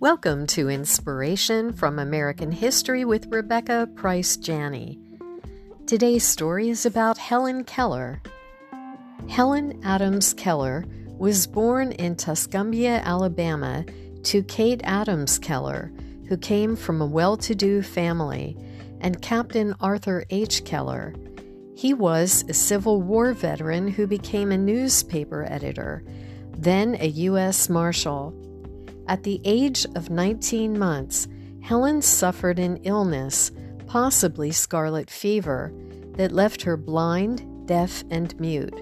Welcome to Inspiration from American History with Rebecca Price Janney. Today's story is about Helen Keller. Helen Adams Keller was born in Tuscumbia, Alabama, to Kate Adams Keller, who came from a well to do family, and Captain Arthur H. Keller. He was a Civil War veteran who became a newspaper editor, then a U.S. Marshal. At the age of 19 months, Helen suffered an illness, possibly scarlet fever, that left her blind, deaf, and mute.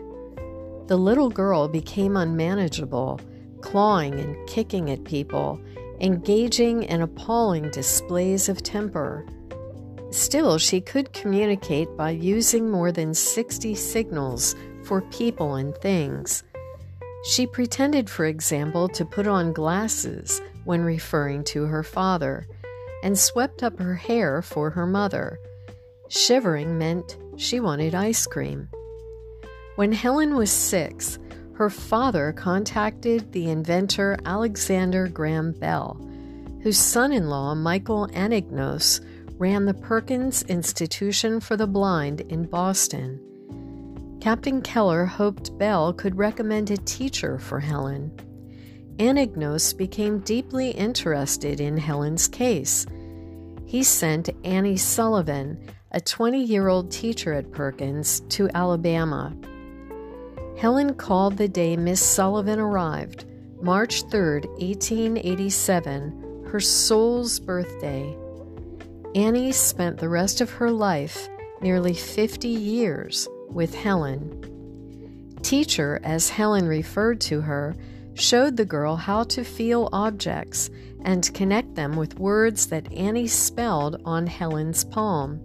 The little girl became unmanageable, clawing and kicking at people, engaging in appalling displays of temper. Still, she could communicate by using more than 60 signals for people and things. She pretended, for example, to put on glasses when referring to her father, and swept up her hair for her mother. Shivering meant she wanted ice cream. When Helen was six, her father contacted the inventor Alexander Graham Bell, whose son in law, Michael Anagnos, ran the Perkins Institution for the Blind in Boston. Captain Keller hoped Bell could recommend a teacher for Helen. Anagnos became deeply interested in Helen's case. He sent Annie Sullivan, a 20 year old teacher at Perkins, to Alabama. Helen called the day Miss Sullivan arrived, March 3, 1887, her soul's birthday. Annie spent the rest of her life, nearly 50 years, with Helen. Teacher, as Helen referred to her, showed the girl how to feel objects and connect them with words that Annie spelled on Helen's palm.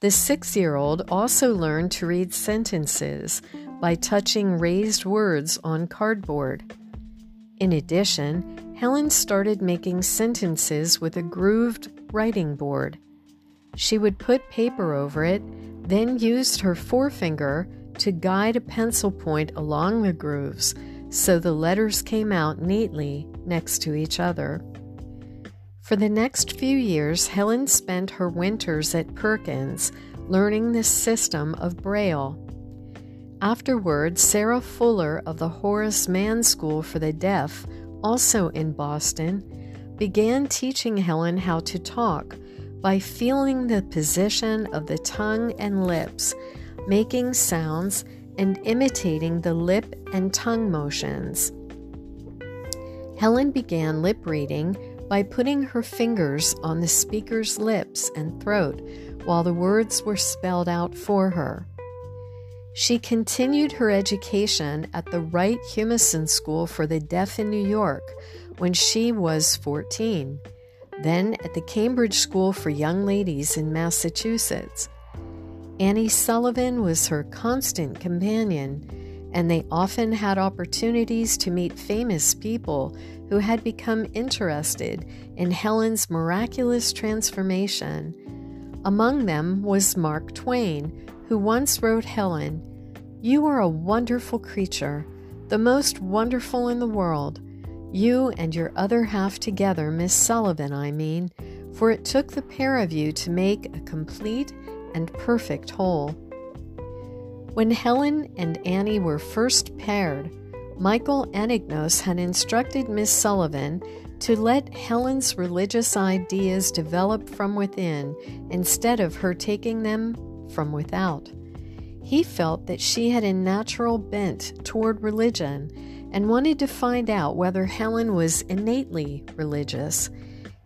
The six year old also learned to read sentences by touching raised words on cardboard. In addition, Helen started making sentences with a grooved writing board. She would put paper over it then used her forefinger to guide a pencil point along the grooves so the letters came out neatly next to each other. For the next few years, Helen spent her winters at Perkins learning the system of Braille. Afterward, Sarah Fuller of the Horace Mann School for the Deaf, also in Boston, began teaching Helen how to talk by feeling the position of the tongue and lips, making sounds, and imitating the lip and tongue motions. Helen began lip reading by putting her fingers on the speaker's lips and throat while the words were spelled out for her. She continued her education at the Wright Humason School for the Deaf in New York when she was 14 then at the Cambridge School for Young Ladies in Massachusetts. Annie Sullivan was her constant companion, and they often had opportunities to meet famous people who had become interested in Helen's miraculous transformation. Among them was Mark Twain, who once wrote Helen, You are a wonderful creature, the most wonderful in the world. You and your other half together, Miss Sullivan, I mean, for it took the pair of you to make a complete and perfect whole. When Helen and Annie were first paired, Michael Anagnos had instructed Miss Sullivan to let Helen's religious ideas develop from within instead of her taking them from without. He felt that she had a natural bent toward religion and wanted to find out whether Helen was innately religious.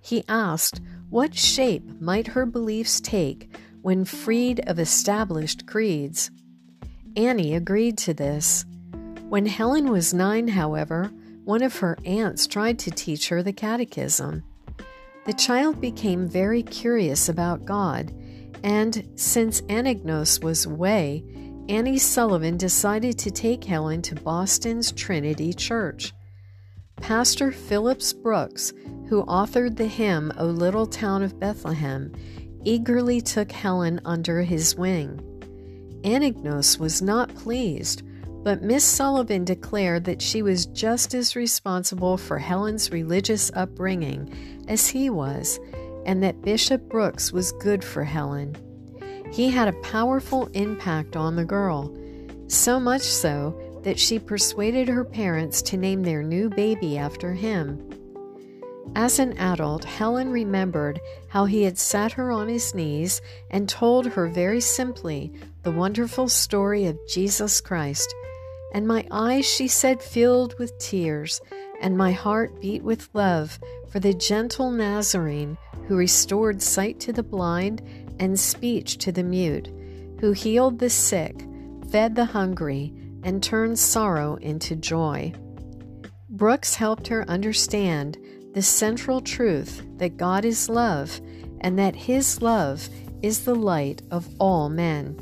He asked what shape might her beliefs take when freed of established creeds. Annie agreed to this. When Helen was nine, however, one of her aunts tried to teach her the catechism. The child became very curious about God, and since Anagnos was away, Annie Sullivan decided to take Helen to Boston's Trinity Church. Pastor Phillips Brooks, who authored the hymn O Little Town of Bethlehem, eagerly took Helen under his wing. Anagnos was not pleased, but Miss Sullivan declared that she was just as responsible for Helen's religious upbringing as he was, and that Bishop Brooks was good for Helen. He had a powerful impact on the girl, so much so that she persuaded her parents to name their new baby after him. As an adult, Helen remembered how he had sat her on his knees and told her very simply the wonderful story of Jesus Christ. And my eyes, she said, filled with tears, and my heart beat with love for the gentle Nazarene who restored sight to the blind and speech to the mute, who healed the sick, fed the hungry, and turned sorrow into joy. Brooks helped her understand the central truth that God is love and that His love is the light of all men.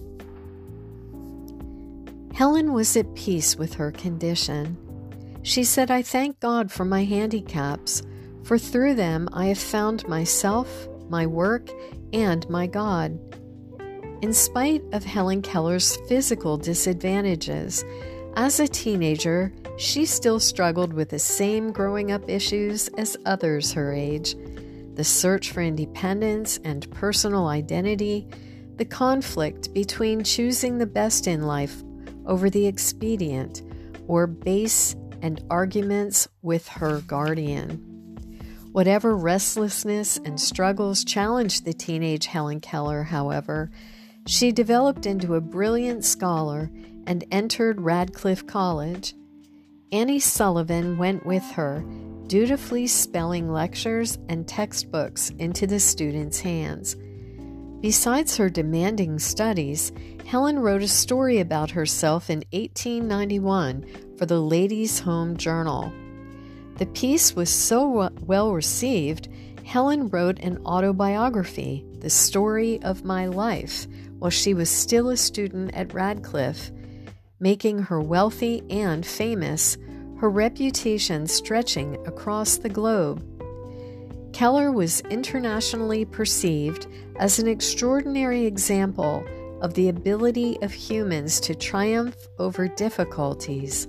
Helen was at peace with her condition. She said, I thank God for my handicaps, for through them I have found myself, my work, and my God. In spite of Helen Keller's physical disadvantages, as a teenager, she still struggled with the same growing up issues as others her age the search for independence and personal identity, the conflict between choosing the best in life over the expedient, or base and arguments with her guardian. Whatever restlessness and struggles challenged the teenage Helen Keller, however, she developed into a brilliant scholar and entered Radcliffe College. Annie Sullivan went with her, dutifully spelling lectures and textbooks into the students' hands. Besides her demanding studies, Helen wrote a story about herself in 1891 for the Ladies' Home Journal. The piece was so well received, Helen wrote an autobiography, The Story of My Life, while she was still a student at Radcliffe, making her wealthy and famous, her reputation stretching across the globe. Keller was internationally perceived as an extraordinary example of the ability of humans to triumph over difficulties.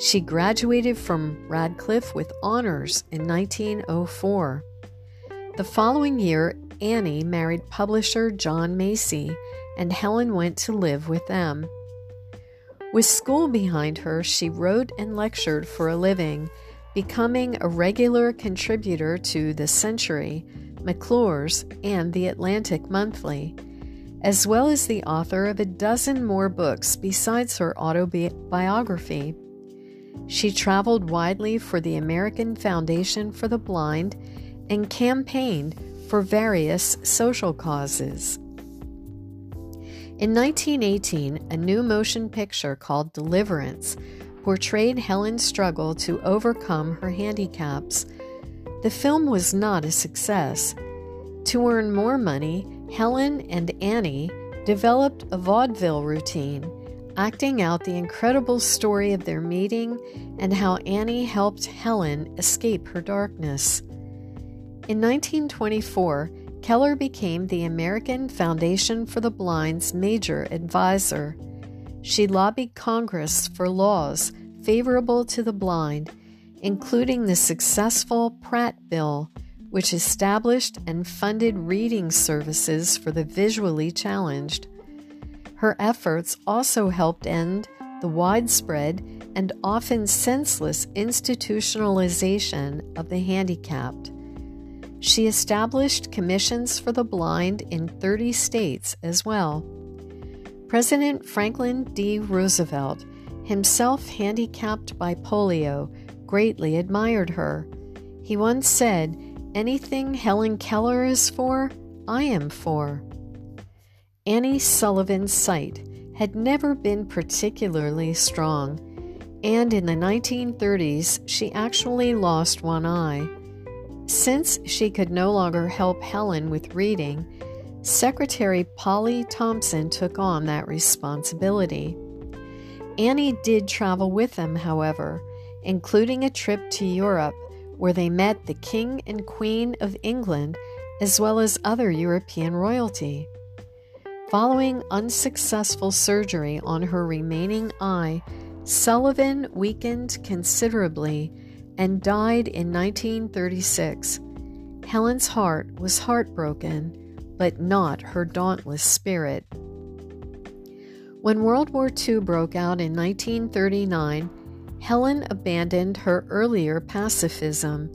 She graduated from Radcliffe with honors in 1904. The following year, Annie married publisher John Macy, and Helen went to live with them. With school behind her, she wrote and lectured for a living, becoming a regular contributor to The Century, McClure's, and The Atlantic Monthly, as well as the author of a dozen more books besides her autobiography. She traveled widely for the American Foundation for the Blind and campaigned for various social causes. In 1918, a new motion picture called Deliverance portrayed Helen's struggle to overcome her handicaps. The film was not a success. To earn more money, Helen and Annie developed a vaudeville routine, acting out the incredible story of their meeting and how Annie helped Helen escape her darkness. In 1924, Keller became the American Foundation for the Blind's major advisor. She lobbied Congress for laws favorable to the blind, including the successful Pratt Bill, which established and funded reading services for the visually challenged. Her efforts also helped end the widespread and often senseless institutionalization of the handicapped. She established commissions for the blind in 30 states as well. President Franklin D. Roosevelt, himself handicapped by polio, greatly admired her. He once said, Anything Helen Keller is for, I am for. Annie Sullivan's sight had never been particularly strong, and in the 1930s she actually lost one eye. Since she could no longer help Helen with reading, Secretary Polly Thomson took on that responsibility. Annie did travel with them, however, including a trip to Europe where they met the King and Queen of England as well as other European royalty. Following unsuccessful surgery on her remaining eye, Sullivan weakened considerably and died in 1936. Helen's heart was heartbroken, but not her dauntless spirit. When World War II broke out in 1939, Helen abandoned her earlier pacifism.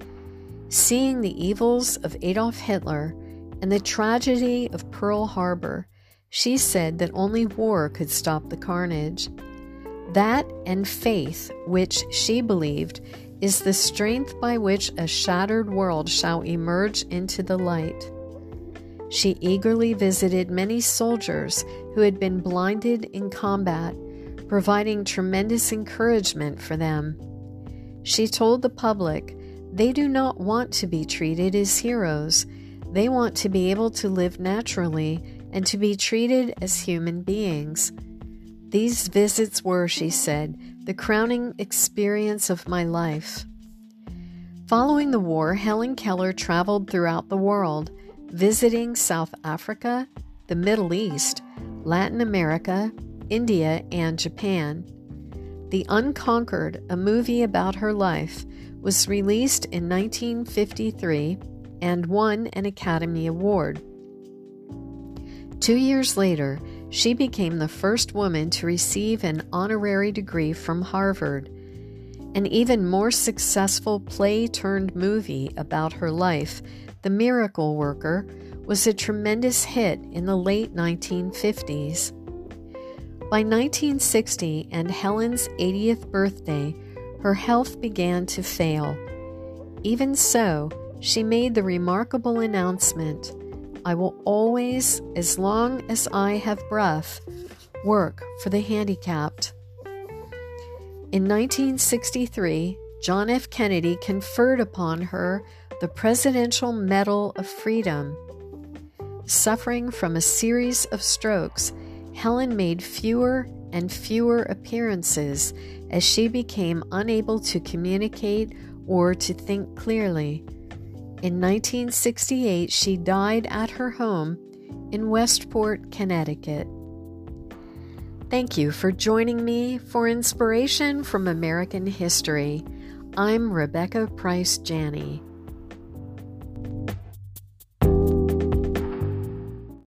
Seeing the evils of Adolf Hitler and the tragedy of Pearl Harbor, she said that only war could stop the carnage. That and faith, which she believed is the strength by which a shattered world shall emerge into the light. She eagerly visited many soldiers who had been blinded in combat, providing tremendous encouragement for them. She told the public they do not want to be treated as heroes, they want to be able to live naturally and to be treated as human beings. These visits were, she said, the crowning experience of my life. Following the war, Helen Keller traveled throughout the world, visiting South Africa, the Middle East, Latin America, India, and Japan. The Unconquered, a movie about her life, was released in 1953 and won an Academy Award. Two years later, she became the first woman to receive an honorary degree from Harvard. An even more successful play turned movie about her life, The Miracle Worker, was a tremendous hit in the late 1950s. By 1960 and Helen's 80th birthday, her health began to fail. Even so, she made the remarkable announcement I will always, as long as I have breath, work for the handicapped. In 1963, John F. Kennedy conferred upon her the Presidential Medal of Freedom. Suffering from a series of strokes, Helen made fewer and fewer appearances as she became unable to communicate or to think clearly. In 1968, she died at her home in Westport, Connecticut. Thank you for joining me for inspiration from American history. I'm Rebecca Price Janney.